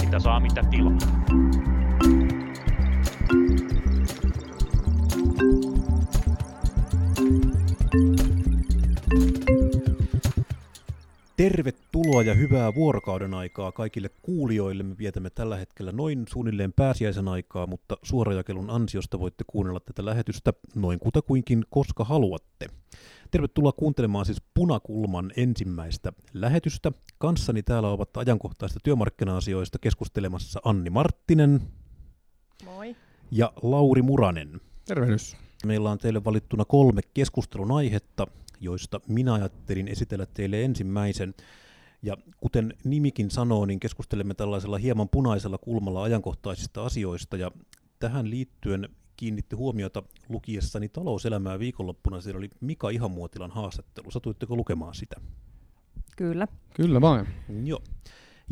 Mitä saa, mitä tilaa. Tervetuloa ja hyvää vuorokauden aikaa kaikille kuulijoille. Me vietämme tällä hetkellä noin suunnilleen pääsiäisen aikaa, mutta suorajakelun ansiosta voitte kuunnella tätä lähetystä noin kutakuinkin koska haluatte. Tervetuloa kuuntelemaan siis Punakulman ensimmäistä lähetystä. Kanssani täällä ovat ajankohtaista työmarkkina-asioista keskustelemassa Anni Marttinen Moi. ja Lauri Muranen. Tervehdys. Meillä on teille valittuna kolme keskustelun aihetta, joista minä ajattelin esitellä teille ensimmäisen. Ja kuten nimikin sanoo, niin keskustelemme tällaisella hieman punaisella kulmalla ajankohtaisista asioista. Ja tähän liittyen kiinnitti huomiota lukiessani talouselämää viikonloppuna. Siellä oli Mika Ihamuotilan haastattelu. Satuitteko lukemaan sitä? Kyllä. Kyllä vain. Joo.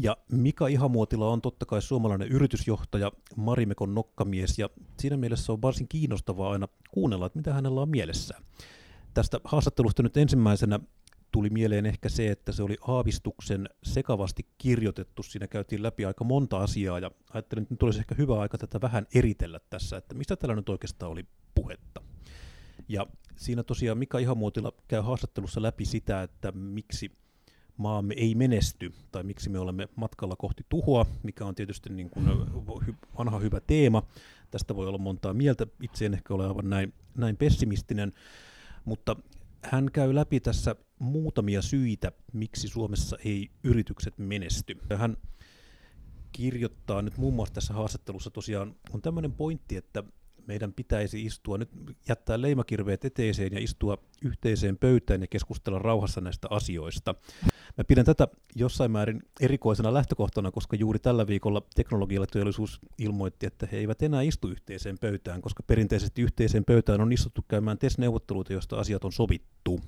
Ja Mika Ihamuotila on totta kai suomalainen yritysjohtaja, Marimekon nokkamies, ja siinä mielessä on varsin kiinnostavaa aina kuunnella, että mitä hänellä on mielessään. Tästä haastattelusta nyt ensimmäisenä tuli mieleen ehkä se, että se oli aavistuksen sekavasti kirjoitettu. Siinä käytiin läpi aika monta asiaa, ja ajattelin, että nyt olisi ehkä hyvä aika tätä vähän eritellä tässä, että mistä tällä nyt oikeastaan oli puhetta. Ja siinä tosiaan Mika Ihamuotila käy haastattelussa läpi sitä, että miksi maamme ei menesty, tai miksi me olemme matkalla kohti tuhoa, mikä on tietysti niin kuin vanha hyvä teema. Tästä voi olla montaa mieltä, itse en ehkä ole aivan näin, näin pessimistinen, mutta hän käy läpi tässä muutamia syitä, miksi Suomessa ei yritykset menesty. Hän kirjoittaa nyt muun muassa tässä haastattelussa tosiaan, on tämmöinen pointti, että meidän pitäisi istua nyt, jättää leimakirveet eteiseen ja istua yhteiseen pöytään ja keskustella rauhassa näistä asioista. Mä pidän tätä jossain määrin erikoisena lähtökohtana, koska juuri tällä viikolla teknologialla teollisuus ilmoitti, että he eivät enää istu yhteiseen pöytään, koska perinteisesti yhteiseen pöytään on istuttu käymään TES-neuvotteluita, joista asiat on sovittu.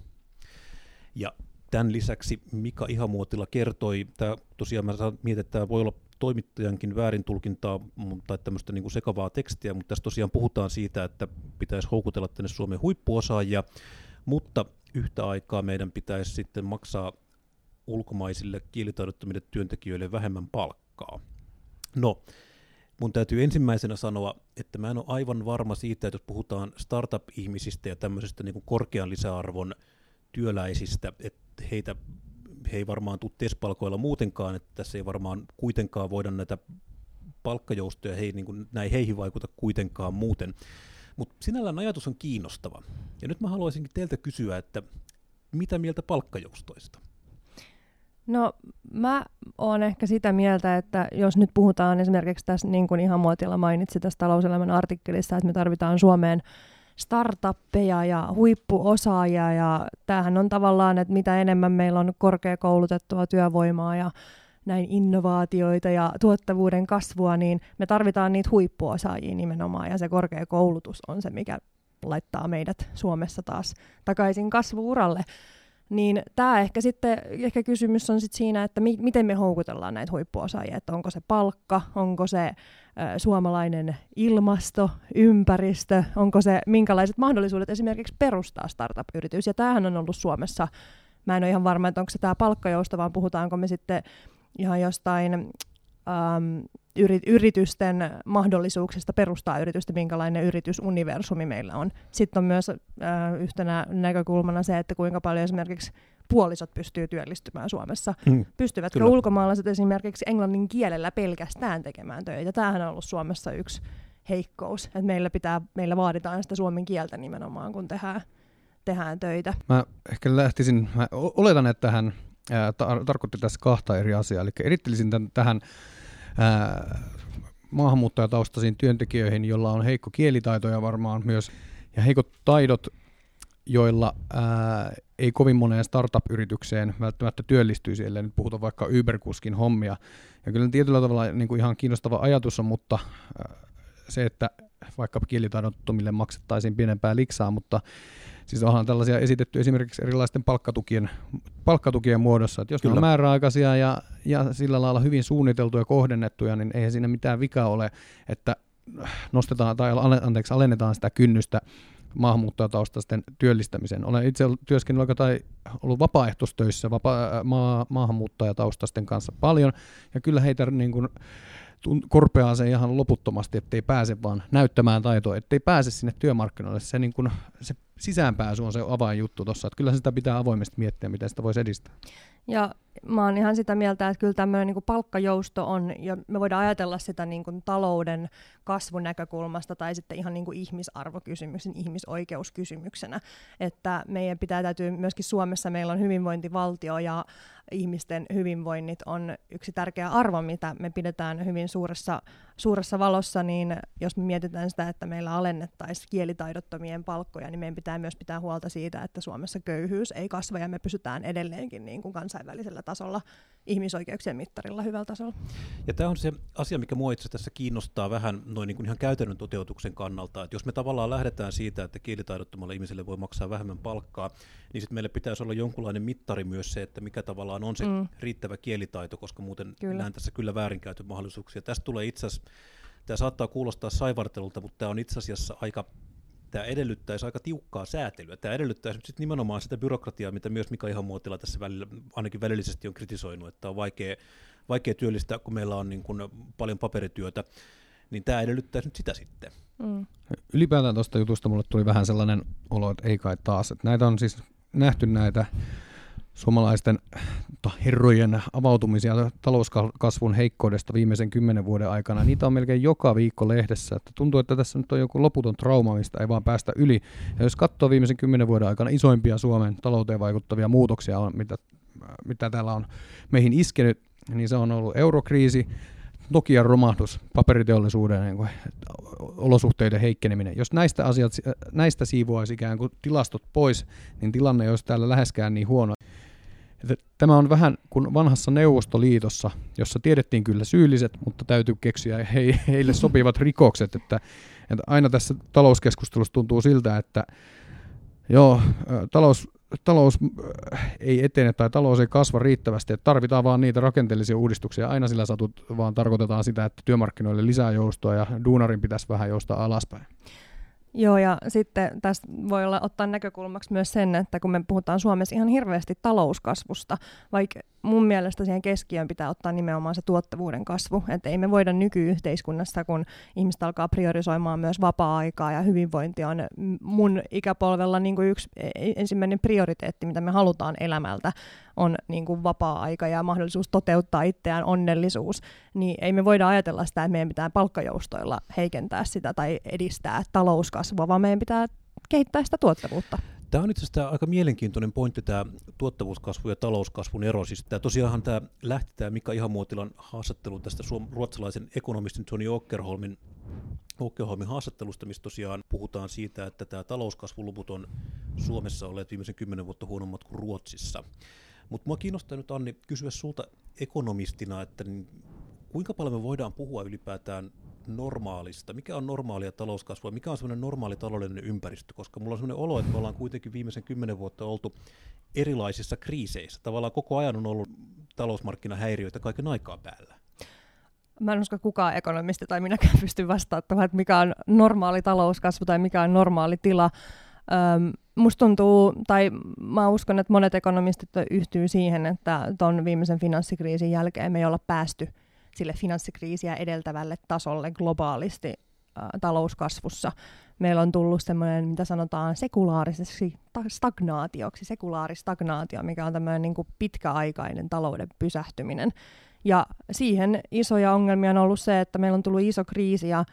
Ja tämän lisäksi Mika Ihamuotila kertoi, tämä tosiaan mä mietin, että tämä voi olla toimittajankin väärin tulkintaa tai tämmöistä niin kuin sekavaa tekstiä, mutta tässä tosiaan puhutaan siitä, että pitäisi houkutella tänne Suomen huippuosaajia, mutta yhtä aikaa meidän pitäisi sitten maksaa ulkomaisille kielitaidottomille työntekijöille vähemmän palkkaa. No, mun täytyy ensimmäisenä sanoa, että mä en ole aivan varma siitä, että jos puhutaan startup-ihmisistä ja tämmöisestä niin kuin korkean lisäarvon työläisistä, että heitä he ei varmaan tule TES-palkoilla muutenkaan, että tässä ei varmaan kuitenkaan voida näitä palkkajoustoja, he, niin kuin, näin heihin vaikuta kuitenkaan muuten. Mutta sinällään ajatus on kiinnostava. Ja nyt mä haluaisinkin teiltä kysyä, että mitä mieltä palkkajoustoista? No mä oon ehkä sitä mieltä, että jos nyt puhutaan esimerkiksi tässä, niin kuin ihan muotilla mainitsi tässä talouselämän artikkelissa, että me tarvitaan Suomeen startuppeja ja huippuosaajia ja tämähän on tavallaan, että mitä enemmän meillä on korkeakoulutettua työvoimaa ja näin innovaatioita ja tuottavuuden kasvua, niin me tarvitaan niitä huippuosaajia nimenomaan ja se korkeakoulutus on se, mikä laittaa meidät Suomessa taas takaisin kasvuuralle. Niin tämä ehkä sitten, ehkä kysymys on sitten siinä, että mi- miten me houkutellaan näitä huippuosaajia, että onko se palkka, onko se ö, suomalainen ilmasto, ympäristö, onko se minkälaiset mahdollisuudet esimerkiksi perustaa startup-yritys. Ja tämähän on ollut Suomessa, mä en ole ihan varma, että onko se tämä palkkajousto, vaan puhutaanko me sitten ihan jostain äm, yri- yritysten mahdollisuuksista perustaa yritystä, minkälainen yritysuniversumi meillä on. Sitten on myös äh, yhtenä näkökulmana se, että kuinka paljon esimerkiksi puolisot pystyy työllistymään Suomessa. Mm. Pystyvätkö Kyllä. ulkomaalaiset esimerkiksi englannin kielellä pelkästään tekemään töitä? Tämähän on ollut Suomessa yksi heikkous, että meillä, pitää, meillä vaaditaan sitä suomen kieltä nimenomaan, kun tehdään, tehdään töitä. Mä ehkä lähtisin, mä oletan, että hän tar- tarkoitti tässä kahta eri asiaa, eli erittelisin tämän, tähän maahanmuuttajataustaisiin työntekijöihin, joilla on heikko kielitaito ja varmaan myös ja heikot taidot, joilla ää, ei kovin moneen startup-yritykseen välttämättä työllistyy siellä. Nyt puhutaan vaikka Uberkuskin hommia. Ja kyllä tietyllä tavalla niin kuin ihan kiinnostava ajatus on, mutta ää, se, että vaikka kielitaidottomille maksettaisiin pienempää liksaa, mutta siis onhan tällaisia esitetty esimerkiksi erilaisten palkkatukien, palkkatukien muodossa, että jos Kyllä. ne on määräaikaisia ja, ja sillä lailla hyvin suunniteltuja ja kohdennettuja, niin eihän siinä mitään vikaa ole, että nostetaan tai anteeksi, alennetaan sitä kynnystä maahanmuuttajataustaisten työllistämiseen. Olen itse työskennellyt tai ollut vapaaehtoistöissä vapa- maa- maahanmuuttajataustaisten kanssa paljon, ja kyllä heitä niin kuin, korpeaa se ihan loputtomasti, ettei pääse vaan näyttämään taitoa, ettei pääse sinne työmarkkinoille. Se, niin kuin, se sisäänpääsy on se avainjuttu tuossa, että kyllä sitä pitää avoimesti miettiä, miten sitä voisi edistää. Ja mä oon ihan sitä mieltä, että kyllä tämmöinen niin palkkajousto on, ja me voidaan ajatella sitä niin kuin talouden kasvun näkökulmasta tai sitten ihan niin kuin ihmisarvokysymyksen, ihmisoikeuskysymyksenä, että meidän pitää täytyy myöskin Suomessa, meillä on hyvinvointivaltio ja ihmisten hyvinvoinnit on yksi tärkeä arvo, mitä me pidetään hyvin suuressa, suuressa valossa, niin jos me mietitään sitä, että meillä alennettaisiin kielitaidottomien palkkoja, niin meidän pitää myös pitää huolta siitä, että Suomessa köyhyys ei kasva ja me pysytään edelleenkin niin kuin kansainvälisellä tasolla ihmisoikeuksien mittarilla hyvällä tasolla. Ja tämä on se asia, mikä mua itse tässä kiinnostaa vähän noin niin kuin ihan käytännön toteutuksen kannalta, että jos me tavallaan lähdetään siitä, että kielitaidottomalle ihmiselle voi maksaa vähemmän palkkaa, niin sitten meille pitäisi olla jonkunlainen mittari myös se, että mikä tavallaan on se mm. riittävä kielitaito, koska muuten kyllä. näen tässä kyllä väärinkäytön mahdollisuuksia. Tästä tulee itse asiassa, tämä saattaa kuulostaa saivartelulta, mutta tämä on itse asiassa aika tämä edellyttäisi aika tiukkaa säätelyä. Tämä edellyttäisi sit nimenomaan sitä byrokratiaa, mitä myös Mika Ihamuotila tässä välillä, ainakin välillisesti on kritisoinut, että on vaikea, vaikea työllistää, kun meillä on niin kuin paljon paperityötä, niin tämä edellyttäisi nyt sitä sitten. Mm. Ylipäätään tuosta jutusta mulle tuli vähän sellainen olo, että ei kai taas. Että näitä on siis nähty näitä suomalaisten herrojen avautumisia talouskasvun heikkoudesta viimeisen kymmenen vuoden aikana. Niitä on melkein joka viikko lehdessä. Että tuntuu, että tässä nyt on joku loputon trauma, mistä ei vaan päästä yli. Ja jos katsoo viimeisen kymmenen vuoden aikana isoimpia Suomen talouteen vaikuttavia muutoksia, on, mitä, mitä täällä on meihin iskenyt, niin se on ollut eurokriisi, Nokian romahdus, paperiteollisuuden niin kuin, olosuhteiden heikkeneminen. Jos näistä, asiat, näistä siivoaisi ikään kuin tilastot pois, niin tilanne ei olisi täällä läheskään niin huono. Että tämä on vähän kuin vanhassa Neuvostoliitossa, jossa tiedettiin kyllä syylliset, mutta täytyy keksiä he, heille sopivat rikokset. Että, että aina tässä talouskeskustelussa tuntuu siltä, että joo, talous, talous ei etene tai talous ei kasva riittävästi, että tarvitaan vaan niitä rakenteellisia uudistuksia. Aina sillä satut vaan tarkoitetaan sitä, että työmarkkinoille lisää joustoa ja duunarin pitäisi vähän joustaa alaspäin. Joo, ja sitten tästä voi olla ottaa näkökulmaksi myös sen, että kun me puhutaan Suomessa ihan hirveästi talouskasvusta, vaikka mun mielestä siihen keskiöön pitää ottaa nimenomaan se tuottavuuden kasvu. Että ei me voida nykyyhteiskunnassa, kun ihmiset alkaa priorisoimaan myös vapaa-aikaa ja hyvinvointi on mun ikäpolvella niin kuin yksi e, e, ensimmäinen prioriteetti, mitä me halutaan elämältä, on niin kuin vapaa-aika ja mahdollisuus toteuttaa itseään onnellisuus. Niin ei me voida ajatella sitä, että meidän pitää palkkajoustoilla heikentää sitä tai edistää talouskasvua, vaan meidän pitää kehittää sitä tuottavuutta. Tämä on itse asiassa aika mielenkiintoinen pointti, tämä tuottavuuskasvu ja talouskasvun ero. Siis tämä, tosiaanhan tämä lähti tämä Mika Ihamuotilan haastattelu tästä suom- ruotsalaisen ekonomistin Johnny Åkerholmin, Åkerholmin haastattelusta, missä tosiaan puhutaan siitä, että tämä talouskasvuluvut on Suomessa olleet viimeisen kymmenen vuotta huonommat kuin Ruotsissa. Mutta minua kiinnostaa nyt Anni kysyä sulta ekonomistina, että niin kuinka paljon me voidaan puhua ylipäätään normaalista? Mikä on normaalia talouskasvua? Mikä on semmoinen normaali taloudellinen ympäristö? Koska mulla on semmoinen olo, että me ollaan kuitenkin viimeisen kymmenen vuotta oltu erilaisissa kriiseissä. Tavallaan koko ajan on ollut talousmarkkinahäiriöitä kaiken aikaa päällä. Mä en usko kukaan ekonomisti tai minäkään pysty vastaamaan, että mikä on normaali talouskasvu tai mikä on normaali tila. Öm, musta tuntuu, tai mä uskon, että monet ekonomistit yhtyy siihen, että tuon viimeisen finanssikriisin jälkeen me ei olla päästy – sille finanssikriisiä edeltävälle tasolle globaalisti äh, talouskasvussa. Meillä on tullut semmoinen, mitä sanotaan, sekulaariseksi stagnaatioksi, sekulaaristagnaatio, mikä on tämmöinen niin pitkäaikainen talouden pysähtyminen. Ja siihen isoja ongelmia on ollut se, että meillä on tullut iso kriisi ja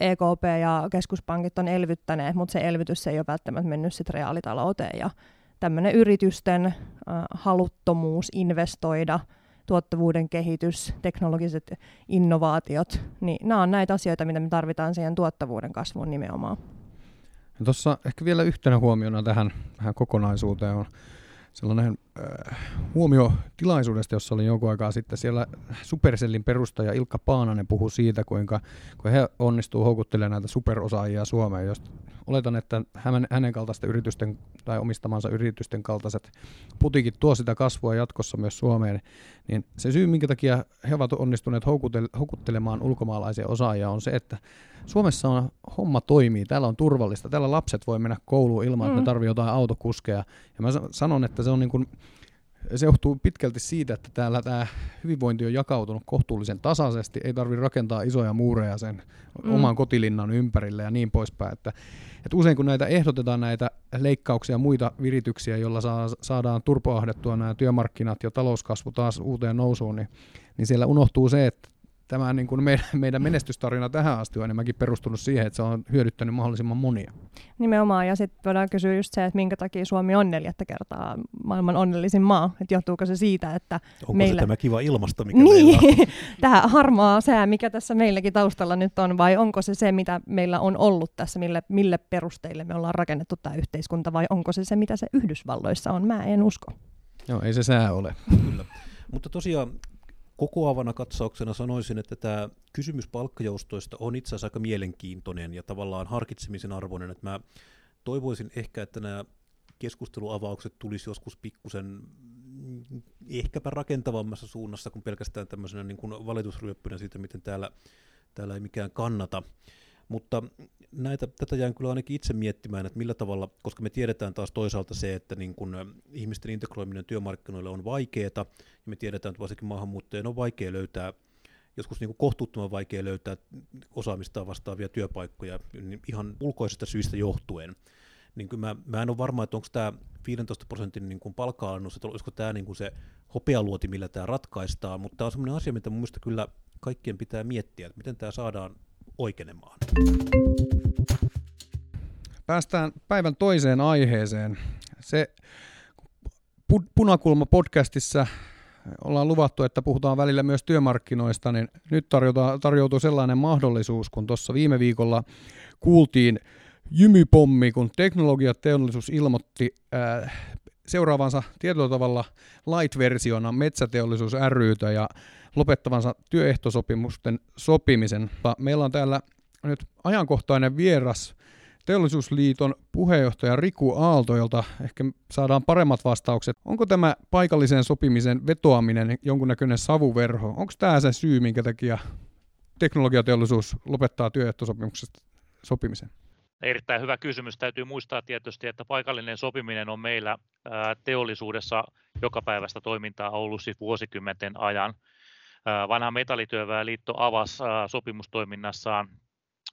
EKP ja keskuspankit on elvyttäneet, mutta se elvytys ei ole välttämättä mennyt sitten reaalitalouteen. Ja tämmöinen yritysten äh, haluttomuus investoida – tuottavuuden kehitys, teknologiset innovaatiot, niin nämä on näitä asioita, mitä me tarvitaan siihen tuottavuuden kasvuun nimenomaan. Tuossa ehkä vielä yhtenä huomiona tähän, tähän kokonaisuuteen on sellainen huomio tilaisuudesta, jossa olin jonkun aikaa sitten. Siellä Supercellin perustaja Ilkka Paananen puhui siitä, kuinka, kuinka he onnistuu houkuttelemaan näitä superosaajia Suomeen. Jos oletan, että hänen kaltaisten yritysten tai omistamansa yritysten kaltaiset putiikit tuo sitä kasvua jatkossa myös Suomeen, niin se syy, minkä takia he ovat onnistuneet houkuttelemaan ulkomaalaisia osaajia on se, että Suomessa on homma toimii, täällä on turvallista, täällä lapset voi mennä kouluun ilman, mm. että ne tarvitsee jotain autokuskeja. Ja mä sanon, että se on niin kuin se johtuu pitkälti siitä, että täällä tämä hyvinvointi on jakautunut kohtuullisen tasaisesti, ei tarvitse rakentaa isoja muureja sen mm. oman kotilinnan ympärille ja niin poispäin. Että, että usein kun näitä ehdotetaan näitä leikkauksia ja muita virityksiä, joilla saa, saadaan turpoahdettua nämä työmarkkinat ja talouskasvu taas uuteen nousuun, niin, niin siellä unohtuu se, että tämä niin kuin meidän, meidän menestystarina tähän asti on enemmänkin perustunut siihen, että se on hyödyttänyt mahdollisimman monia. Nimenomaan, ja sitten voidaan kysyä just se, että minkä takia Suomi on neljättä kertaa maailman onnellisin maa, että johtuuko se siitä, että Onko meillä... se tämä kiva ilmasto, mikä niin, meillä on? tämä harmaa sää, mikä tässä meilläkin taustalla nyt on, vai onko se se, mitä meillä on ollut tässä, mille, mille perusteille me ollaan rakennettu tämä yhteiskunta, vai onko se se, mitä se Yhdysvalloissa on? Mä en usko. Joo, ei se sää ole. Kyllä. Mutta tosiaan kokoavana katsauksena sanoisin, että tämä kysymys palkkajoustoista on itse asiassa aika mielenkiintoinen ja tavallaan harkitsemisen arvoinen, että mä toivoisin ehkä, että nämä keskusteluavaukset tulisi joskus pikkusen ehkäpä rakentavammassa suunnassa kuin pelkästään tämmöisenä niin kuin valitusryöppynä siitä, miten täällä, täällä ei mikään kannata. Mutta näitä, tätä jään kyllä ainakin itse miettimään, että millä tavalla, koska me tiedetään taas toisaalta se, että niin kun ihmisten integroiminen työmarkkinoille on vaikeaa, ja me tiedetään, että varsinkin maahanmuuttajien on vaikea löytää, joskus niin kuin kohtuuttoman vaikea löytää osaamistaan vastaavia työpaikkoja niin ihan ulkoisista syistä johtuen. Niin kuin mä, mä en ole varma, että onko tämä 15 prosentin niin palkka-alennus, että olisiko tämä niin se hopealuoti, millä tämä ratkaistaan, mutta tämä on sellainen asia, mitä mun mielestä kyllä kaikkien pitää miettiä, että miten tämä saadaan oikenemaan. Päästään päivän toiseen aiheeseen. Se Punakulma podcastissa ollaan luvattu, että puhutaan välillä myös työmarkkinoista, niin nyt tarjoutuu sellainen mahdollisuus, kun tuossa viime viikolla kuultiin jymypommi, kun teknologiateollisuus ilmoitti ää, seuraavansa tietyllä tavalla light-versiona metsäteollisuus rytä ja lopettavansa työehtosopimusten sopimisen. Meillä on täällä nyt ajankohtainen vieras Teollisuusliiton puheenjohtaja Riku Aalto, jolta ehkä saadaan paremmat vastaukset. Onko tämä paikallisen sopimisen vetoaminen jonkunnäköinen savuverho? Onko tämä se syy, minkä takia teknologiateollisuus lopettaa työehtosopimuksesta sopimisen? Erittäin hyvä kysymys. Täytyy muistaa tietysti, että paikallinen sopiminen on meillä teollisuudessa joka päivästä toimintaa ollut siis vuosikymmenten ajan. Vanha metallityöväenliitto avasi sopimustoiminnassaan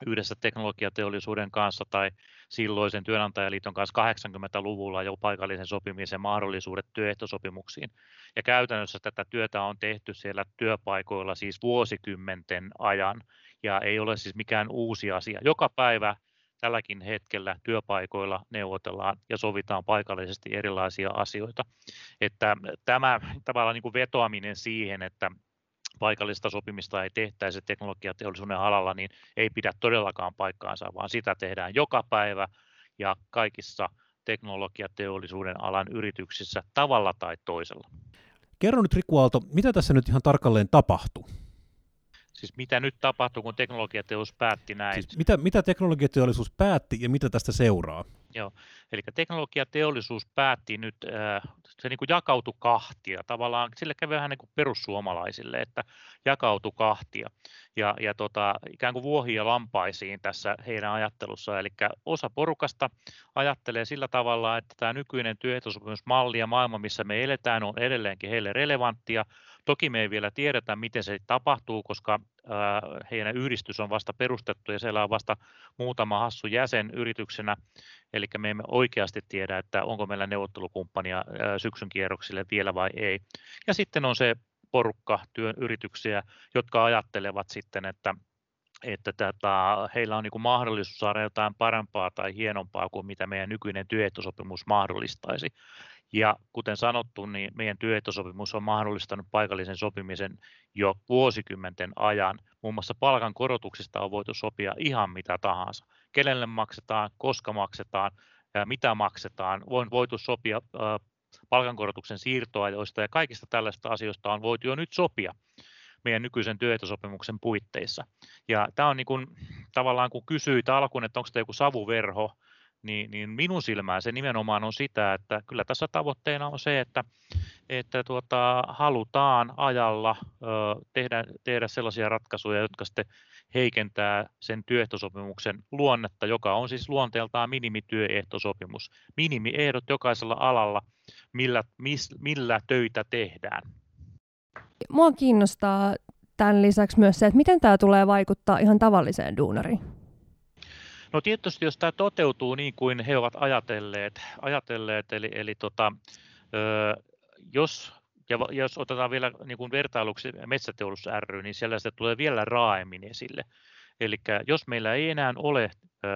yhdessä teknologiateollisuuden kanssa tai silloisen työnantajaliiton kanssa 80-luvulla jo paikallisen sopimisen mahdollisuudet työehtosopimuksiin. Ja käytännössä tätä työtä on tehty siellä työpaikoilla siis vuosikymmenten ajan ja ei ole siis mikään uusi asia. Joka päivä tälläkin hetkellä työpaikoilla neuvotellaan ja sovitaan paikallisesti erilaisia asioita. Että tämä tavallaan niin kuin vetoaminen siihen, että paikallista sopimista ei tehtäisi teknologiateollisuuden alalla, niin ei pidä todellakaan paikkaansa, vaan sitä tehdään joka päivä ja kaikissa teknologiateollisuuden alan yrityksissä tavalla tai toisella. Kerro nyt Riku Aalto, mitä tässä nyt ihan tarkalleen tapahtuu? Siis mitä nyt tapahtuu, kun teknologiateollisuus päätti näin? Siis mitä, mitä teknologiateollisuus päätti ja mitä tästä seuraa? Joo, eli teknologiateollisuus päätti nyt, äh, se niin kuin jakautui kahtia, tavallaan sille kävi vähän niin kuin perussuomalaisille, että jakautui kahtia, ja, ja tota, ikään kuin vuohia lampaisiin tässä heidän ajattelussa, eli osa porukasta ajattelee sillä tavalla, että tämä nykyinen työehtosopimusmalli ja maailma, missä me eletään, on edelleenkin heille relevanttia, Toki me ei vielä tiedetä, miten se tapahtuu, koska heidän yhdistys on vasta perustettu ja siellä on vasta muutama hassu jäsen yrityksenä, eli me emme oikeasti tiedä, että onko meillä neuvottelukumppania syksyn kierroksille vielä vai ei. Ja sitten on se porukka työn yrityksiä, jotka ajattelevat sitten, että että tätä, heillä on niin mahdollisuus saada jotain parempaa tai hienompaa kuin mitä meidän nykyinen työehtosopimus mahdollistaisi. Ja kuten sanottu, niin meidän työehtosopimus on mahdollistanut paikallisen sopimisen jo vuosikymmenten ajan. Muun muassa palkan korotuksista on voitu sopia ihan mitä tahansa. Kenelle maksetaan, koska maksetaan, mitä maksetaan. On voitu sopia palkankorotuksen siirtoajoista ja kaikista tällaista asioista on voitu jo nyt sopia meidän nykyisen työehtosopimuksen puitteissa. Ja tämä on niin kuin, tavallaan kun kysyit alkuun, että onko tämä joku savuverho, niin, niin minun silmään se nimenomaan on sitä, että kyllä tässä tavoitteena on se, että, että tuota, halutaan ajalla ö, tehdä, tehdä sellaisia ratkaisuja, jotka sitten heikentää sen työehtosopimuksen luonnetta, joka on siis luonteeltaan minimityöehtosopimus. Minimiehdot jokaisella alalla, millä, mis, millä töitä tehdään. Mua kiinnostaa tämän lisäksi myös se, että miten tämä tulee vaikuttaa ihan tavalliseen duunariin. No tietysti, jos tämä toteutuu niin kuin he ovat ajatelleet, ajatelleet eli, eli tota, ö, jos, ja jos otetaan vielä niin kuin vertailuksi metsäteollisuus ry, niin siellä se tulee vielä raaemmin esille. Eli jos meillä ei enää ole ö,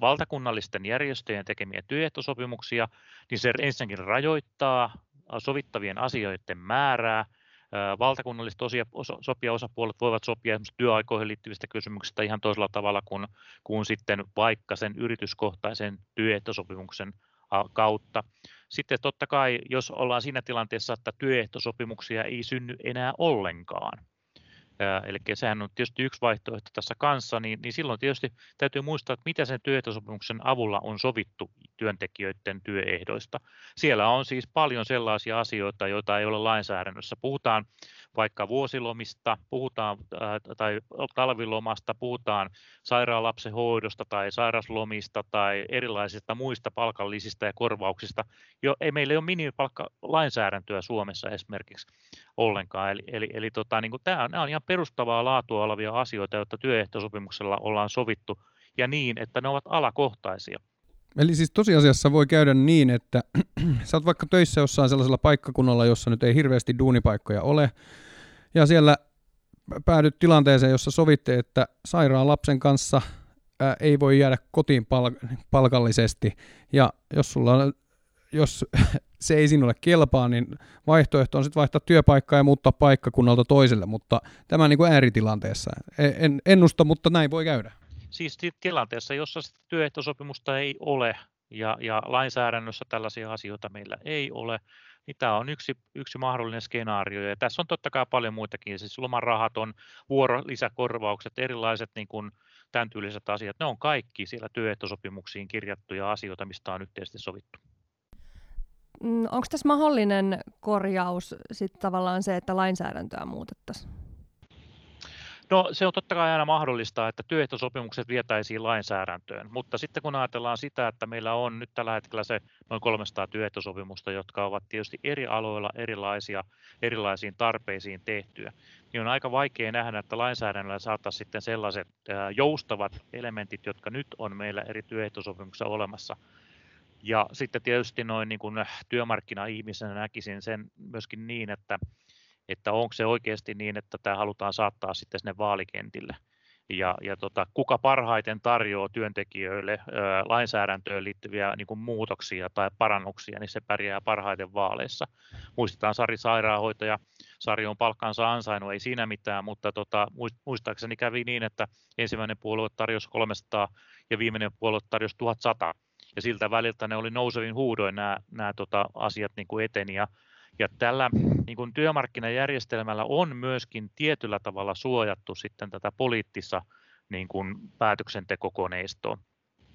valtakunnallisten järjestöjen tekemiä työehtosopimuksia, niin se ensinnäkin rajoittaa sovittavien asioiden määrää, valtakunnalliset osia, osa, sopijaosapuolet voivat sopia työaikoihin liittyvistä kysymyksistä ihan toisella tavalla kuin, kuin sitten vaikka sen yrityskohtaisen työehtosopimuksen kautta. Sitten totta kai, jos ollaan siinä tilanteessa, että työehtosopimuksia ei synny enää ollenkaan, Eli sehän on tietysti yksi vaihtoehto tässä kanssa, niin, niin silloin tietysti täytyy muistaa, että mitä sen työehtosopimuksen avulla on sovittu työntekijöiden työehdoista. Siellä on siis paljon sellaisia asioita, joita ei ole lainsäädännössä. Puhutaan vaikka vuosilomista, puhutaan tai talvilomasta, puhutaan sairaalapsen hoidosta tai sairaslomista tai erilaisista muista palkallisista ja korvauksista. Jo, ei meillä ole minimipalkkalainsäädäntöä Suomessa esimerkiksi ollenkaan. Eli, eli, eli tota, niin kuin tämä, nämä on ihan perustavaa laatua olevia asioita, joita työehtosopimuksella ollaan sovittu ja niin, että ne ovat alakohtaisia. Eli siis tosiasiassa voi käydä niin, että sä oot vaikka töissä jossain sellaisella paikkakunnalla, jossa nyt ei hirveästi duunipaikkoja ole, ja siellä päädyt tilanteeseen, jossa sovitte, että sairaan lapsen kanssa ää, ei voi jäädä kotiin pal- palkallisesti, ja jos sulla on, jos se ei sinulle kelpaa, niin vaihtoehto on sitten vaihtaa työpaikkaa ja muuttaa paikkakunnalta toiselle, mutta tämä niin kuin ääritilanteessa. E, en ennusta, mutta näin voi käydä. Siis tilanteessa, jossa työehtosopimusta ei ole ja, ja lainsäädännössä tällaisia asioita meillä ei ole, niin tämä on yksi, yksi mahdollinen skenaario. Ja tässä on totta kai paljon muitakin, siis lomarahaton, vuorolisäkorvaukset, erilaiset niin kuin tämän tyyliset asiat, ne on kaikki siellä työehtosopimuksiin kirjattuja asioita, mistä on yhteisesti sovittu. Mm, Onko tässä mahdollinen korjaus sitten tavallaan se, että lainsäädäntöä muutettaisiin? No se on totta kai aina mahdollista, että työehtosopimukset vietäisiin lainsäädäntöön, mutta sitten kun ajatellaan sitä, että meillä on nyt tällä hetkellä se noin 300 työehtosopimusta, jotka ovat tietysti eri aloilla erilaisia, erilaisiin tarpeisiin tehtyjä, niin on aika vaikea nähdä, että lainsäädännöllä saataisiin sitten sellaiset joustavat elementit, jotka nyt on meillä eri työehtosopimuksissa olemassa, ja sitten tietysti noin niin kuin työmarkkina-ihmisenä näkisin sen myöskin niin, että, että onko se oikeasti niin, että tämä halutaan saattaa sitten sinne vaalikentille. Ja, ja tota, kuka parhaiten tarjoaa työntekijöille ö, lainsäädäntöön liittyviä niin kuin muutoksia tai parannuksia, niin se pärjää parhaiten vaaleissa. Muistetaan Sari Sairaanhoitaja, Sari on palkkansa ansainnut, ei siinä mitään, mutta tota, muistaakseni kävi niin, että ensimmäinen puolue tarjosi 300 ja viimeinen puolue tarjosi 1100 ja siltä väliltä ne oli nousevin huudoin nämä, nämä tota, asiat niin kuin eteni. Ja, ja tällä niin kuin työmarkkinajärjestelmällä on myöskin tietyllä tavalla suojattu sitten tätä poliittista niin kuin päätöksentekokoneistoa.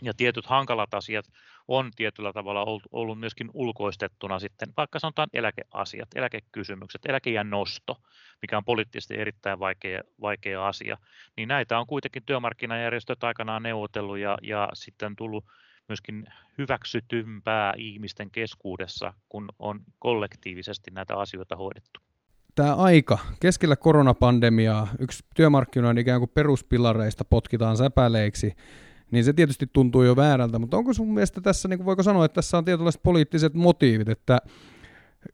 Ja tietyt hankalat asiat on tietyllä tavalla ollut myöskin ulkoistettuna sitten, vaikka sanotaan eläkeasiat, eläkekysymykset, eläkeijän nosto, mikä on poliittisesti erittäin vaikea, vaikea asia. Niin näitä on kuitenkin työmarkkinajärjestöt aikanaan neuvotellut ja, ja sitten tullut myöskin hyväksytympää ihmisten keskuudessa, kun on kollektiivisesti näitä asioita hoidettu. Tämä aika, keskellä koronapandemiaa, yksi työmarkkinoiden ikään kuin peruspilareista potkitaan säpäleiksi, niin se tietysti tuntuu jo väärältä, mutta onko sun mielestä tässä, niin voiko sanoa, että tässä on tietynlaiset poliittiset motiivit, että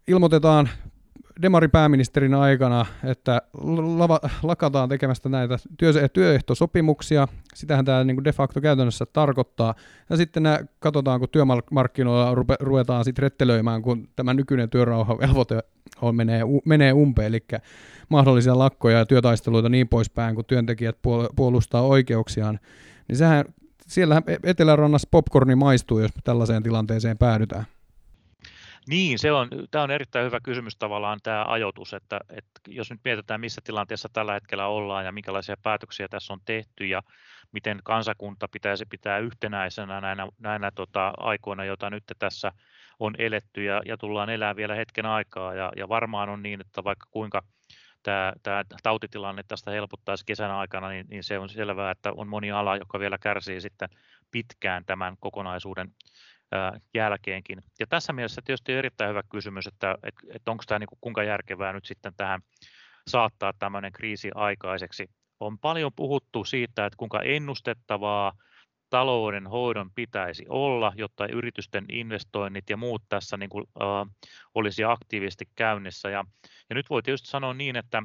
ilmoitetaan demaripääministerin aikana, että lava, lakataan tekemästä näitä työ, työehtosopimuksia. Sitähän tämä niin de facto käytännössä tarkoittaa. Ja sitten nämä, katsotaan, kun työmarkkinoilla rupe, ruvetaan sitten rettelöimään, kun tämä nykyinen työrauhavelvoite on, menee, menee umpeen, eli mahdollisia lakkoja ja työtaisteluita niin poispäin, kun työntekijät puolustaa oikeuksiaan. Niin sehän, siellähän Etelärannassa popcorni maistuu, jos tällaiseen tilanteeseen päädytään. Niin, se on, tämä on erittäin hyvä kysymys tavallaan tämä ajoitus, että, että jos nyt mietitään missä tilanteessa tällä hetkellä ollaan ja minkälaisia päätöksiä tässä on tehty ja miten kansakunta pitäisi pitää yhtenäisenä näinä, näinä tota, aikoina, joita nyt tässä on eletty ja, ja tullaan elämään vielä hetken aikaa. Ja, ja varmaan on niin, että vaikka kuinka tämä, tämä tautitilanne tästä helpottaisi kesän aikana, niin, niin se on selvää, että on moni ala, joka vielä kärsii sitten pitkään tämän kokonaisuuden jälkeenkin. Ja tässä mielessä tietysti erittäin hyvä kysymys, että, että, että onko tämä niin kuin kuinka järkevää nyt sitten tähän saattaa tämmöinen kriisi aikaiseksi. On paljon puhuttu siitä, että kuinka ennustettavaa talouden hoidon pitäisi olla, jotta yritysten investoinnit ja muut tässä niin kuin, äh, olisi aktiivisesti käynnissä. Ja, ja nyt voi tietysti sanoa niin, että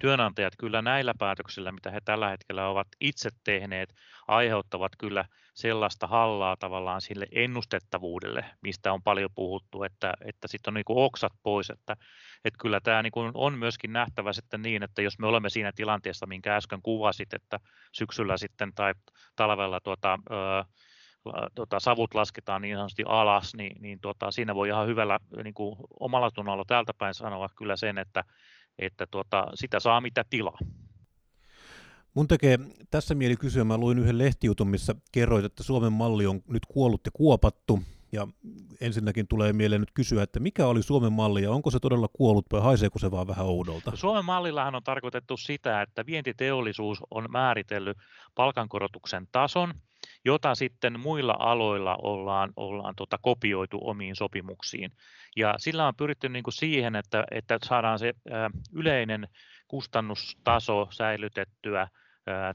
työnantajat kyllä näillä päätöksillä, mitä he tällä hetkellä ovat itse tehneet, aiheuttavat kyllä sellaista hallaa tavallaan sille ennustettavuudelle, mistä on paljon puhuttu, että, että sitten on niin kuin oksat pois, että, että kyllä tämä niin kuin on myöskin nähtävä sitten niin, että jos me olemme siinä tilanteessa, minkä äsken kuvasit, että syksyllä sitten tai talvella tuota, ö, tota, savut lasketaan niin sanotusti alas, niin, niin tota, siinä voi ihan hyvällä niin kuin omalla tunnolla täältä päin sanoa kyllä sen, että, että tuota, sitä saa mitä tilaa. Mun tekee tässä mieli kysyä, mä luin yhden lehtijutun, missä kerroit, että Suomen malli on nyt kuollut ja kuopattu, ja ensinnäkin tulee mieleen nyt kysyä, että mikä oli Suomen malli ja onko se todella kuollut vai haiseeko se vaan vähän oudolta? No, Suomen mallillahan on tarkoitettu sitä, että vientiteollisuus on määritellyt palkankorotuksen tason, jota sitten muilla aloilla ollaan, ollaan tota, kopioitu omiin sopimuksiin. Ja sillä on pyritty niin kuin siihen, että, että saadaan se ä, yleinen kustannustaso säilytettyä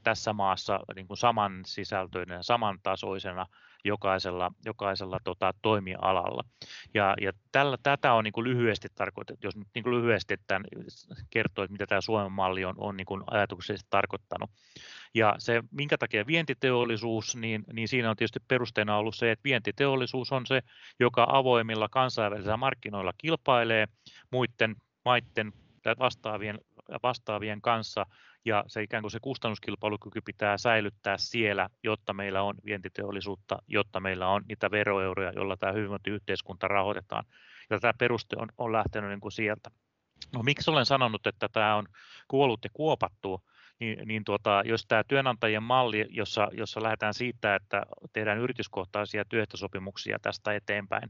tässä maassa niin kuin saman sisältöinen, samantasoisena jokaisella, jokaisella tota, toimialalla. Ja, ja tällä, tätä on niin kuin lyhyesti tarkoitettu, jos nyt niin kuin lyhyesti tämän kertoo, että mitä tämä Suomen malli on, on niin kuin ajatuksellisesti tarkoittanut. Ja se, minkä takia vientiteollisuus, niin, niin siinä on tietysti perusteena ollut se, että vientiteollisuus on se, joka avoimilla kansainvälisillä markkinoilla kilpailee muiden maiden vastaavien, vastaavien kanssa ja se ikään kuin se kustannuskilpailukyky pitää säilyttää siellä, jotta meillä on vientiteollisuutta, jotta meillä on niitä veroeuroja, joilla tämä hyvinvointiyhteiskunta rahoitetaan. Ja tämä peruste on, on lähtenyt niin kuin sieltä. No, miksi olen sanonut, että tämä on kuollut ja kuopattu? Niin, niin tuota, jos tämä työnantajien malli, jossa, jossa lähdetään siitä, että tehdään yrityskohtaisia työehtosopimuksia tästä eteenpäin,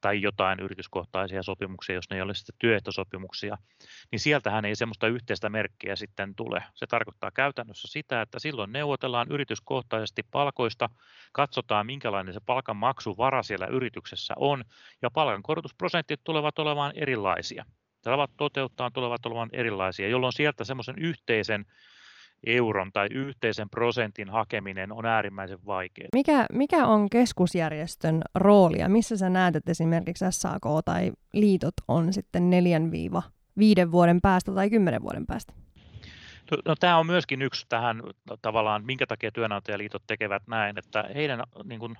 tai jotain yrityskohtaisia sopimuksia, jos ne ei ole sitten työehtosopimuksia, niin sieltähän ei semmoista yhteistä merkkiä sitten tule. Se tarkoittaa käytännössä sitä, että silloin neuvotellaan yrityskohtaisesti palkoista, katsotaan minkälainen se palkan maksuvara siellä yrityksessä on, ja palkankorotusprosentit tulevat olemaan erilaisia. Tavat toteuttaa tulevat olemaan erilaisia, jolloin sieltä semmoisen yhteisen euron tai yhteisen prosentin hakeminen on äärimmäisen vaikeaa. Mikä, mikä on keskusjärjestön rooli ja missä sä näet, että esimerkiksi SAK tai liitot on sitten neljän viiva viiden vuoden päästä tai kymmenen vuoden päästä? No, no, tämä on myöskin yksi tähän tavallaan, minkä takia työnantajaliitot tekevät näin, että heidän niin kuin,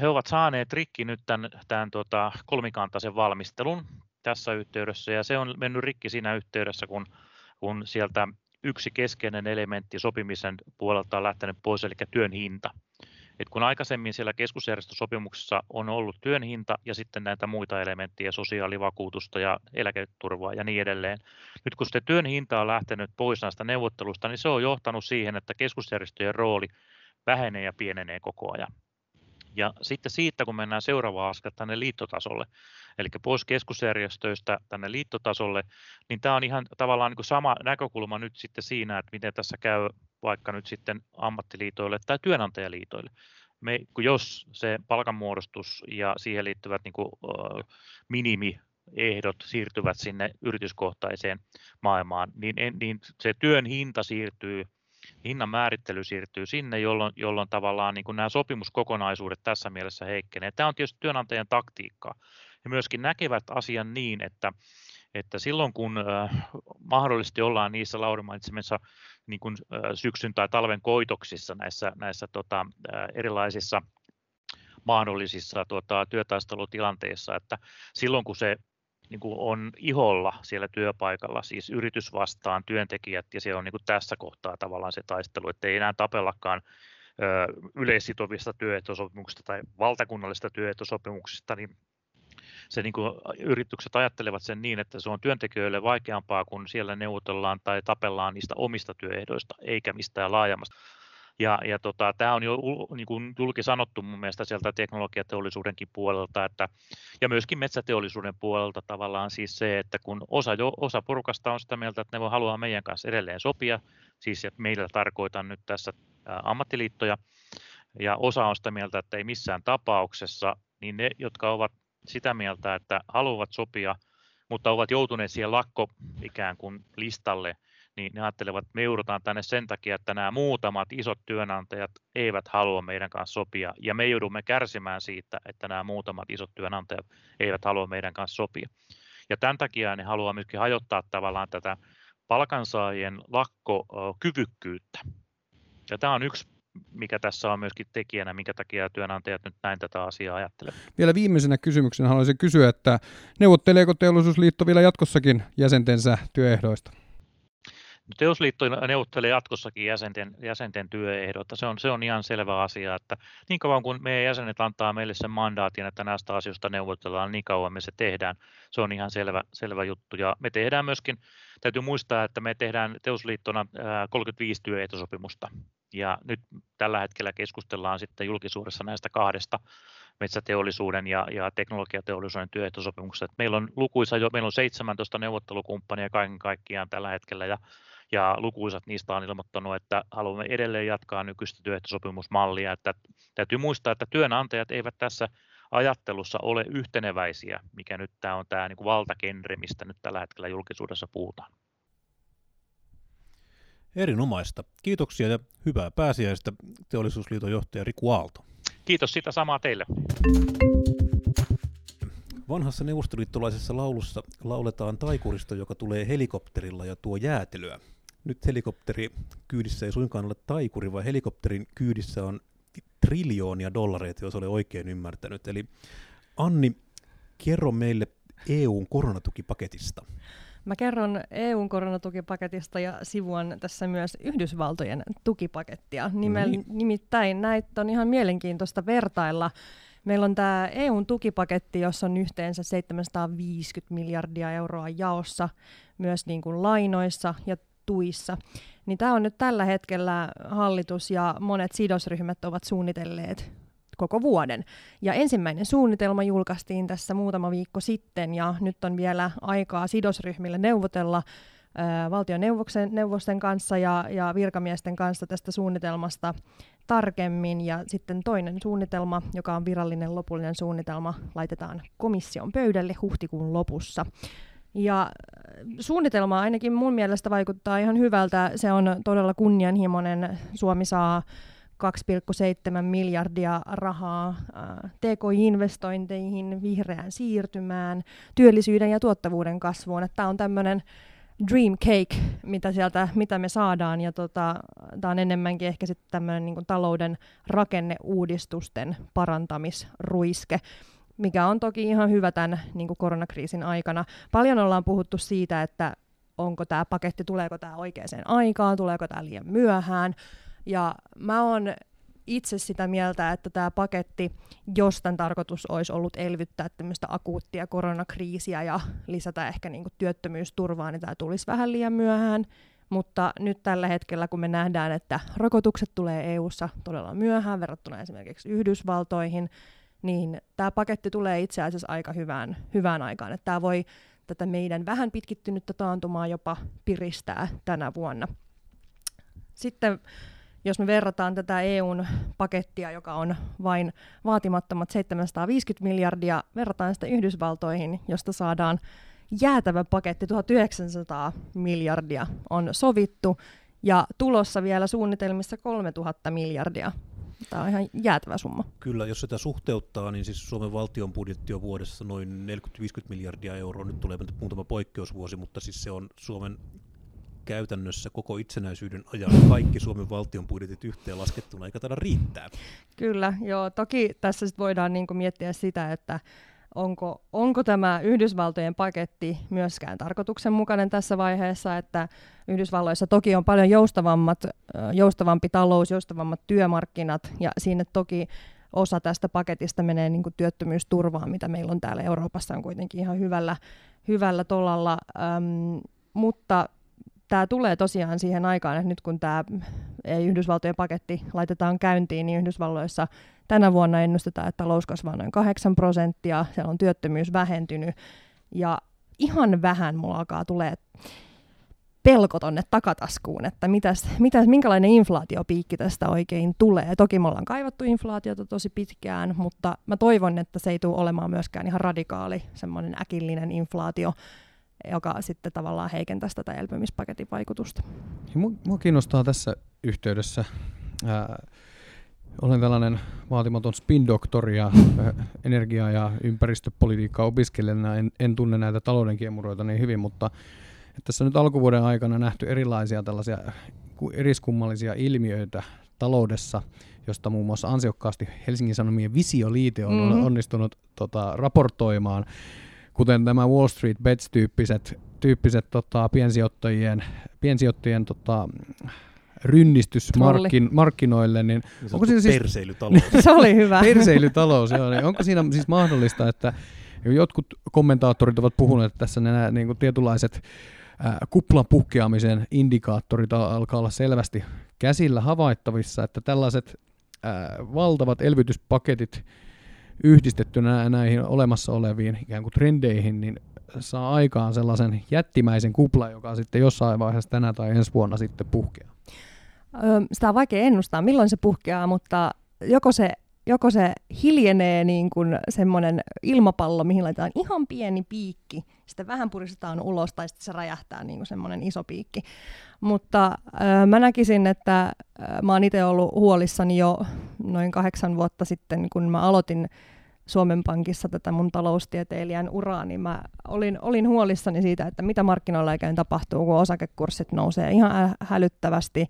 he ovat saaneet rikki nyt tämän, tämän tota, kolmikantaisen valmistelun tässä yhteydessä, ja se on mennyt rikki siinä yhteydessä, kun, kun sieltä yksi keskeinen elementti sopimisen puolelta on lähtenyt pois, eli työn hinta. Et kun aikaisemmin siellä keskusjärjestösopimuksessa on ollut työn hinta ja sitten näitä muita elementtejä, sosiaalivakuutusta ja eläketurvaa ja niin edelleen. Nyt kun se työn hinta on lähtenyt pois näistä neuvottelusta, niin se on johtanut siihen, että keskusjärjestöjen rooli vähenee ja pienenee koko ajan. Ja sitten siitä, kun mennään seuraavaan askel tänne liittotasolle, eli pois keskusjärjestöistä tänne liittotasolle, niin tämä on ihan tavallaan niin kuin sama näkökulma nyt sitten siinä, että miten tässä käy vaikka nyt sitten ammattiliitoille tai työnantajaliitoille. Me, kun jos se palkanmuodostus ja siihen liittyvät niin kuin, uh, minimiehdot siirtyvät sinne yrityskohtaiseen maailmaan, niin, niin se työn hinta siirtyy hinnan määrittely siirtyy sinne, jolloin, jolloin tavallaan niin kuin nämä sopimuskokonaisuudet tässä mielessä heikkenee. Tämä on tietysti työnantajan taktiikkaa. He myöskin näkevät asian niin, että, että silloin kun äh, mahdollisesti ollaan niissä Lauri mainitsemissa niin kuin, äh, syksyn tai talven koitoksissa näissä, näissä tota, äh, erilaisissa mahdollisissa tota, työtaistelutilanteissa, että silloin kun se niin kuin on iholla siellä työpaikalla, siis yritys vastaan työntekijät, ja se on niin kuin tässä kohtaa tavallaan se taistelu, että ei enää tapellakaan yleissitovista työehtosopimuksista tai valtakunnallisista työehtosopimuksista, niin se niin kuin yritykset ajattelevat sen niin, että se on työntekijöille vaikeampaa, kun siellä neuvotellaan tai tapellaan niistä omista työehdoista, eikä mistään laajemmasta. Ja, ja tota, tämä on jo niin kuin julki sanottu mun mielestä sieltä teknologiateollisuudenkin puolelta, että, ja myöskin metsäteollisuuden puolelta tavallaan siis se, että kun osa, jo, osa porukasta on sitä mieltä, että ne haluaa meidän kanssa edelleen sopia, siis että meillä tarkoitan nyt tässä ammattiliittoja, ja osa on sitä mieltä, että ei missään tapauksessa, niin ne, jotka ovat sitä mieltä, että haluavat sopia, mutta ovat joutuneet siihen lakko ikään kuin listalle, niin ne ajattelevat, että me joudutaan tänne sen takia, että nämä muutamat isot työnantajat eivät halua meidän kanssa sopia, ja me joudumme kärsimään siitä, että nämä muutamat isot työnantajat eivät halua meidän kanssa sopia. Ja tämän takia ne haluaa myöskin hajottaa tavallaan tätä palkansaajien lakkokyvykkyyttä. Ja tämä on yksi mikä tässä on myöskin tekijänä, minkä takia työnantajat nyt näin tätä asiaa ajattelevat. Vielä viimeisenä kysymyksenä haluaisin kysyä, että neuvotteleeko teollisuusliitto vielä jatkossakin jäsentensä työehdoista? Teosliitto neuvottelee jatkossakin jäsenten, jäsenten työehdot. Se on, se on ihan selvä asia, että niin kauan kuin meidän jäsenet antaa meille sen mandaatin, että näistä asioista neuvotellaan, niin kauan me se tehdään. Se on ihan selvä, selvä juttu. Ja me tehdään myöskin, täytyy muistaa, että me tehdään Teosliittona 35 työehtosopimusta. Ja nyt tällä hetkellä keskustellaan sitten julkisuudessa näistä kahdesta metsäteollisuuden ja, ja teknologiateollisuuden työehtosopimuksesta. Meillä on lukuisa jo, meillä on 17 neuvottelukumppania kaiken kaikkiaan tällä hetkellä ja ja lukuisat niistä on ilmoittanut, että haluamme edelleen jatkaa nykyistä työehtosopimusmallia. Että täytyy muistaa, että työnantajat eivät tässä ajattelussa ole yhteneväisiä, mikä nyt tämä on tämä niin kuin valtakenre, mistä nyt tällä hetkellä julkisuudessa puhutaan. Erinomaista. Kiitoksia ja hyvää pääsiäistä teollisuusliiton johtaja Riku Aalto. Kiitos sitä samaa teille. Vanhassa neuvostoliittolaisessa laulussa lauletaan taikurista, joka tulee helikopterilla ja tuo jäätelöä nyt helikopteri kyydissä ei suinkaan ole taikuri, vaan helikopterin kyydissä on triljoonia dollareita, jos olen oikein ymmärtänyt. Eli Anni, kerro meille EUn koronatukipaketista. Mä kerron EUn koronatukipaketista ja sivuan tässä myös Yhdysvaltojen tukipakettia. Nimel, no niin. Nimittäin näitä on ihan mielenkiintoista vertailla. Meillä on tämä EUn tukipaketti, jossa on yhteensä 750 miljardia euroa jaossa myös niin kuin lainoissa ja tuissa. Niin tämä on nyt tällä hetkellä hallitus ja monet sidosryhmät ovat suunnitelleet koko vuoden. Ja ensimmäinen suunnitelma julkaistiin tässä muutama viikko sitten ja nyt on vielä aikaa sidosryhmille neuvotella valtion neuvosten kanssa ja, ja virkamiesten kanssa tästä suunnitelmasta tarkemmin. Ja sitten toinen suunnitelma, joka on virallinen lopullinen suunnitelma, laitetaan komission pöydälle huhtikuun lopussa. Ja äh, suunnitelma ainakin mun mielestä vaikuttaa ihan hyvältä. Se on todella kunnianhimoinen. Suomi saa 2,7 miljardia rahaa äh, TK-investointeihin, vihreään siirtymään, työllisyyden ja tuottavuuden kasvuun. Tämä on tämmöinen dream cake, mitä, sieltä, mitä me saadaan, ja tota, tämä on enemmänkin ehkä sitten tämmöinen niin talouden rakenneuudistusten parantamisruiske mikä on toki ihan hyvä tämän niin kuin koronakriisin aikana. Paljon ollaan puhuttu siitä, että onko tämä paketti, tuleeko tämä oikeaan aikaan, tuleeko tämä liian myöhään. Ja mä oon itse sitä mieltä, että tämä paketti, jos tämän tarkoitus olisi ollut elvyttää tämmöistä akuuttia koronakriisiä ja lisätä ehkä niin työttömyysturvaa, niin tämä tulisi vähän liian myöhään. Mutta nyt tällä hetkellä, kun me nähdään, että rokotukset tulee EU:ssa todella myöhään verrattuna esimerkiksi Yhdysvaltoihin, niin tämä paketti tulee itse asiassa aika hyvään, hyvään aikaan. Että tämä voi tätä meidän vähän pitkittynyttä taantumaa jopa piristää tänä vuonna. Sitten jos me verrataan tätä EUn pakettia, joka on vain vaatimattomat 750 miljardia, verrataan sitä Yhdysvaltoihin, josta saadaan jäätävä paketti 1900 miljardia on sovittu, ja tulossa vielä suunnitelmissa 3000 miljardia Tämä on ihan jäätävä summa. Kyllä, jos sitä suhteuttaa, niin siis Suomen valtion budjetti on vuodessa noin 40-50 miljardia euroa. Nyt tulee muutama poikkeusvuosi, mutta siis se on Suomen käytännössä koko itsenäisyyden ajan kaikki Suomen valtion budjetit yhteen laskettuna, eikä taida riittää. Kyllä, joo. Toki tässä sit voidaan niinku miettiä sitä, että onko, onko tämä Yhdysvaltojen paketti myöskään tarkoituksenmukainen tässä vaiheessa, että Yhdysvalloissa toki on paljon joustavammat, joustavampi talous, joustavammat työmarkkinat ja siinä toki osa tästä paketista menee niin työttömyysturvaan, mitä meillä on täällä Euroopassa on kuitenkin ihan hyvällä, hyvällä tolalla, ähm, mutta tämä tulee tosiaan siihen aikaan, että nyt kun tämä Yhdysvaltojen paketti laitetaan käyntiin, niin Yhdysvalloissa tänä vuonna ennustetaan, että talous kasvaa noin 8 prosenttia, siellä on työttömyys vähentynyt ja ihan vähän mulla alkaa tulee pelko tonne takataskuun, että mitäs, mitäs, minkälainen inflaatiopiikki tästä oikein tulee. Toki me ollaan kaivattu inflaatiota tosi pitkään, mutta mä toivon, että se ei tule olemaan myöskään ihan radikaali, semmoinen äkillinen inflaatio, joka sitten tavallaan heikentäisi tätä elpymispaketin vaikutusta. Mua kiinnostaa tässä yhteydessä, ää, olen tällainen vaatimaton spin-doktori ja energia- ja ympäristöpolitiikkaa opiskelijana, en, en tunne näitä talouden kiemuroita niin hyvin, mutta tässä nyt alkuvuoden aikana nähty erilaisia tällaisia eriskummallisia ilmiöitä taloudessa, josta muun muassa ansiokkaasti Helsingin Sanomien visioliite on mm-hmm. onnistunut tota, raportoimaan kuten tämä Wall Street Bets-tyyppiset tyyppiset, tota, piensijoittajien, piensijoittajien tota, rynnistys markkin, markkinoille, niin, niin onko siinä siis... Perseilytalous. se oli hyvä. Perseilytalous, joo. Niin onko siinä siis mahdollista, että jotkut kommentaattorit ovat puhuneet, että tässä nämä niin kuin tietynlaiset ää, kuplan puhkeamisen indikaattorit alkaa olla selvästi käsillä havaittavissa, että tällaiset ää, valtavat elvytyspaketit yhdistettynä näihin olemassa oleviin ikään kuin trendeihin, niin saa aikaan sellaisen jättimäisen kuplan, joka sitten jossain vaiheessa tänä tai ensi vuonna sitten puhkeaa. Öö, sitä on vaikea ennustaa, milloin se puhkeaa, mutta joko se, joko se hiljenee niin kuin semmoinen ilmapallo, mihin laitetaan ihan pieni piikki, sitten vähän puristetaan ulos tai sitten se räjähtää niin kuin semmoinen iso piikki. Mutta öö, mä näkisin, että öö, mä oon itse ollut huolissani jo noin kahdeksan vuotta sitten, kun mä aloitin Suomen Pankissa tätä mun taloustieteilijän uraa, niin mä olin, olin huolissani siitä, että mitä markkinoilla oikein tapahtuu, kun osakekurssit nousee ihan hälyttävästi,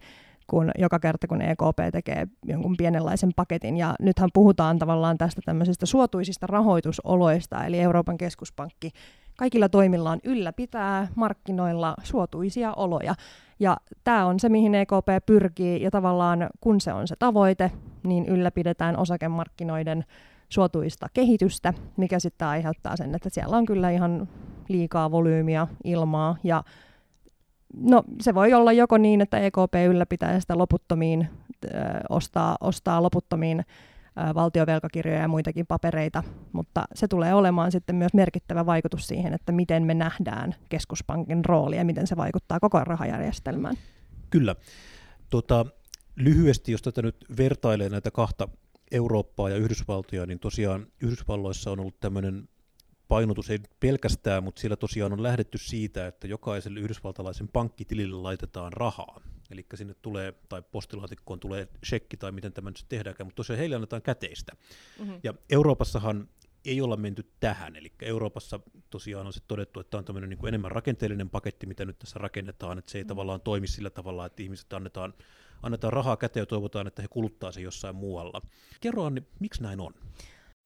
kun joka kerta kun EKP tekee jonkun pienenlaisen paketin. Ja nythän puhutaan tavallaan tästä tämmöisistä suotuisista rahoitusoloista, eli Euroopan keskuspankki kaikilla toimillaan ylläpitää markkinoilla suotuisia oloja. Ja tämä on se, mihin EKP pyrkii, ja tavallaan kun se on se tavoite, niin ylläpidetään osakemarkkinoiden suotuista kehitystä, mikä sitten aiheuttaa sen, että siellä on kyllä ihan liikaa volyymiä, ilmaa ja No se voi olla joko niin, että EKP ylläpitää sitä loputtomiin, äh, ostaa, ostaa loputtomiin äh, valtiovelkakirjoja ja muitakin papereita, mutta se tulee olemaan sitten myös merkittävä vaikutus siihen, että miten me nähdään keskuspankin rooli ja miten se vaikuttaa koko rahajärjestelmään. Kyllä. Tota, lyhyesti, jos tätä nyt vertailee näitä kahta Eurooppaa ja Yhdysvaltoja, niin tosiaan Yhdysvalloissa on ollut tämmöinen painotus, ei pelkästään, mutta siellä tosiaan on lähdetty siitä, että jokaiselle yhdysvaltalaisen pankkitilille laitetaan rahaa. Eli sinne tulee, tai postilaatikkoon tulee shekki, tai miten tämä nyt tehdäänkään, mutta tosiaan heille annetaan käteistä. Mm-hmm. Ja Euroopassahan ei olla menty tähän, eli Euroopassa tosiaan on se todettu, että tämä on tämmöinen niin kuin enemmän rakenteellinen paketti, mitä nyt tässä rakennetaan, että se ei mm-hmm. tavallaan toimi sillä tavalla, että ihmiset annetaan annetaan rahaa käteen ja toivotaan, että he kuluttaa se jossain muualla. Kerro Anni, miksi näin on?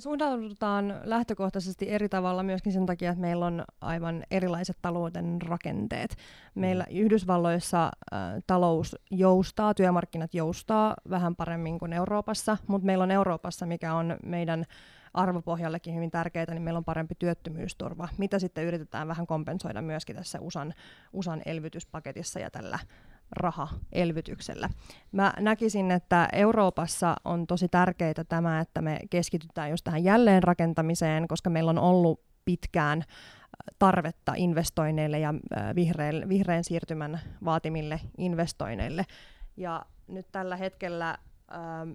Suuntaudutaan lähtökohtaisesti eri tavalla myöskin sen takia, että meillä on aivan erilaiset talouden rakenteet. Meillä mm. Yhdysvalloissa äh, talous joustaa, työmarkkinat joustaa vähän paremmin kuin Euroopassa, mutta meillä on Euroopassa, mikä on meidän arvopohjallekin hyvin tärkeää, niin meillä on parempi työttömyysturva, mitä sitten yritetään vähän kompensoida myöskin tässä USAn, USAn elvytyspaketissa ja tällä rahaelvytyksellä. Mä näkisin, että Euroopassa on tosi tärkeää tämä, että me keskitytään just tähän jälleenrakentamiseen, koska meillä on ollut pitkään äh, tarvetta investoinneille ja äh, vihreän, vihreän siirtymän vaatimille investoinneille. Ja nyt tällä hetkellä... Ähm,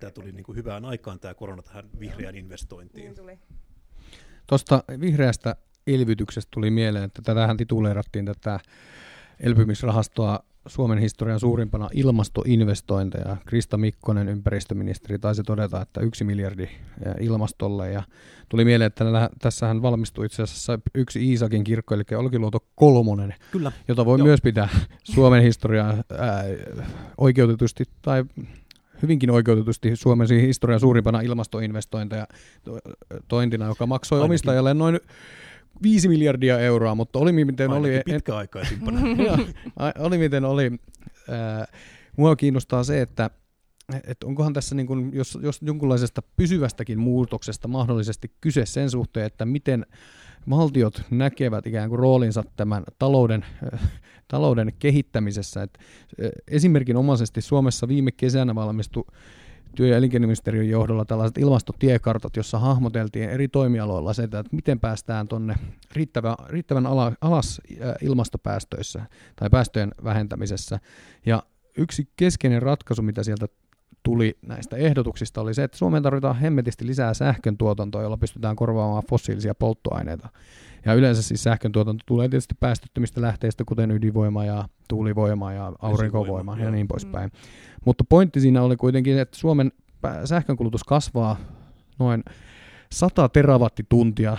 Tämä tuli niin kuin hyvään aikaan tämä korona tähän vihreään investointiin. Niin tuli. Tuosta vihreästä elvytyksestä tuli mieleen, että tätähän tituleerattiin tätä elpymisrahastoa Suomen historian suurimpana ilmastoinvestointeja. Krista Mikkonen, ympäristöministeri, taisi todeta, että yksi miljardi ilmastolle. Ja tuli mieleen, että tässähän valmistui itse asiassa yksi Iisakin kirkko, eli Olkiluoto kolmonen, Kyllä. jota voi Joo. myös pitää Suomen historiaa oikeutetusti tai hyvinkin oikeutetusti Suomen historian suurimpana ilmastoinvestointeja tointina, joka maksoi Ainakin. omistajalle noin 5 miljardia euroa, mutta oli miten Ainakin oli... pitkäaikaisimpana. oli miten oli. Äh, mua kiinnostaa se, että että onkohan tässä, niin kuin, jos, jos jonkunlaisesta pysyvästäkin muutoksesta mahdollisesti kyse sen suhteen, että miten valtiot näkevät ikään kuin roolinsa tämän talouden, talouden kehittämisessä. Et esimerkinomaisesti Suomessa viime kesänä valmistui työ- ja elinkeinoministeriön johdolla tällaiset ilmastotiekartat, jossa hahmoteltiin eri toimialoilla se, että miten päästään tuonne riittävän, riittävän ala, alas ilmastopäästöissä tai päästöjen vähentämisessä. Ja yksi keskeinen ratkaisu, mitä sieltä tuli näistä ehdotuksista, oli se, että Suomeen tarvitaan hemmetisti lisää sähkön tuotantoa, jolla pystytään korvaamaan fossiilisia polttoaineita. Ja yleensä siis sähkön tuotanto tulee tietysti päästöttömistä lähteistä, kuten ydinvoima ja tuulivoima ja aurinkovoima ja niin poispäin. Mm. Mutta pointti siinä oli kuitenkin, että Suomen sähkönkulutus kasvaa noin 100 terawattituntia.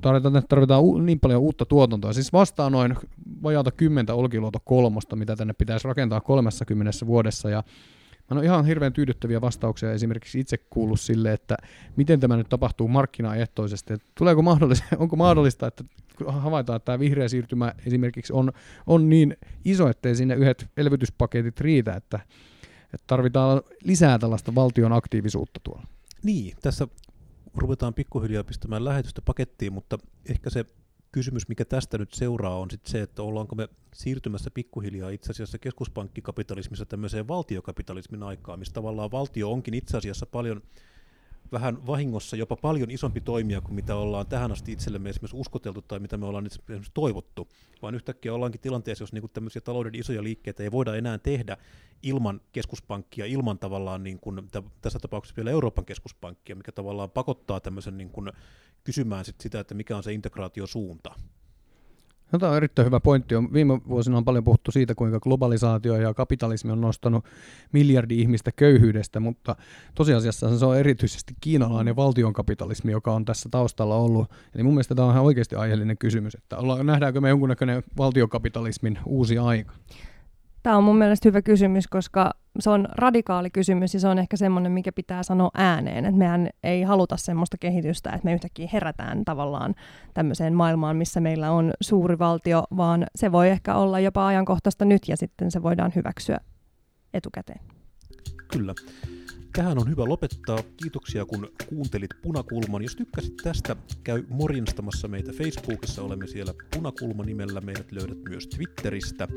Tarvitaan, tarvitaan niin paljon uutta tuotantoa. Siis vastaa noin vajaata 10 Olkiluoto kolmosta, mitä tänne pitäisi rakentaa 30 vuodessa. Ja Mä oon ihan hirveän tyydyttäviä vastauksia esimerkiksi itse kuullut sille, että miten tämä nyt tapahtuu markkinaehtoisesti. Että tuleeko mahdollista, onko mahdollista, että havaitaan, että tämä vihreä siirtymä esimerkiksi on, on niin iso, ettei sinne yhdet elvytyspaketit riitä, että, että tarvitaan lisää tällaista valtion aktiivisuutta tuolla. Niin, tässä ruvetaan pikkuhiljaa pistämään lähetystä pakettiin, mutta ehkä se kysymys, mikä tästä nyt seuraa, on sitten se, että ollaanko me siirtymässä pikkuhiljaa itse asiassa keskuspankkikapitalismissa tämmöiseen valtiokapitalismin aikaan, missä tavallaan valtio onkin itse asiassa paljon vähän vahingossa jopa paljon isompi toimija kuin mitä ollaan tähän asti itsellemme esimerkiksi uskoteltu tai mitä me ollaan esimerkiksi toivottu, vaan yhtäkkiä ollaankin tilanteessa, jos niinku tämmöisiä talouden isoja liikkeitä ei voida enää tehdä ilman keskuspankkia, ilman tavallaan niin kuin, tässä tapauksessa vielä Euroopan keskuspankkia, mikä tavallaan pakottaa tämmöisen niin kuin kysymään sit sitä, että mikä on se integraatiosuunta. No, tämä on erittäin hyvä pointti. Viime vuosina on paljon puhuttu siitä, kuinka globalisaatio ja kapitalismi on nostanut miljardi ihmistä köyhyydestä, mutta tosiasiassa se on erityisesti kiinalainen valtionkapitalismi, joka on tässä taustalla ollut. Eli mun mielestä tämä on ihan oikeasti aiheellinen kysymys, että nähdäänkö me jonkunnäköinen valtiokapitalismin uusi aika? Tämä on mun mielestä hyvä kysymys, koska se on radikaali kysymys ja se on ehkä semmoinen, mikä pitää sanoa ääneen. Että mehän ei haluta semmoista kehitystä, että me yhtäkkiä herätään tavallaan tämmöiseen maailmaan, missä meillä on suuri valtio, vaan se voi ehkä olla jopa ajankohtaista nyt ja sitten se voidaan hyväksyä etukäteen. Kyllä. Tähän on hyvä lopettaa. Kiitoksia kun kuuntelit Punakulman. Jos tykkäsit tästä, käy morjenstamassa meitä Facebookissa. Olemme siellä Punakulma nimellä. Meidät löydät myös Twitteristä.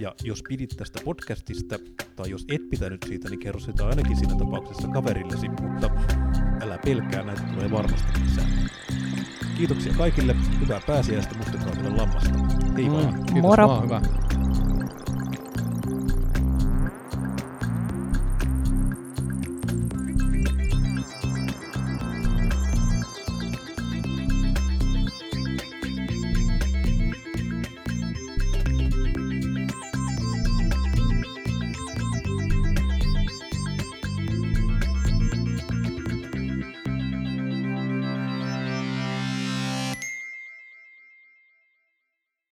Ja jos pidit tästä podcastista, tai jos et pitänyt siitä, niin kerro sitä ainakin siinä tapauksessa kaverillesi. Mutta älä pelkää, näitä tulee varmasti lisää. Kiitoksia kaikille. Hyvää pääsiäistä. Muistakaa vielä lammasta. Hei vaan. Mm, kiitos Moro. Vaan, hyvä.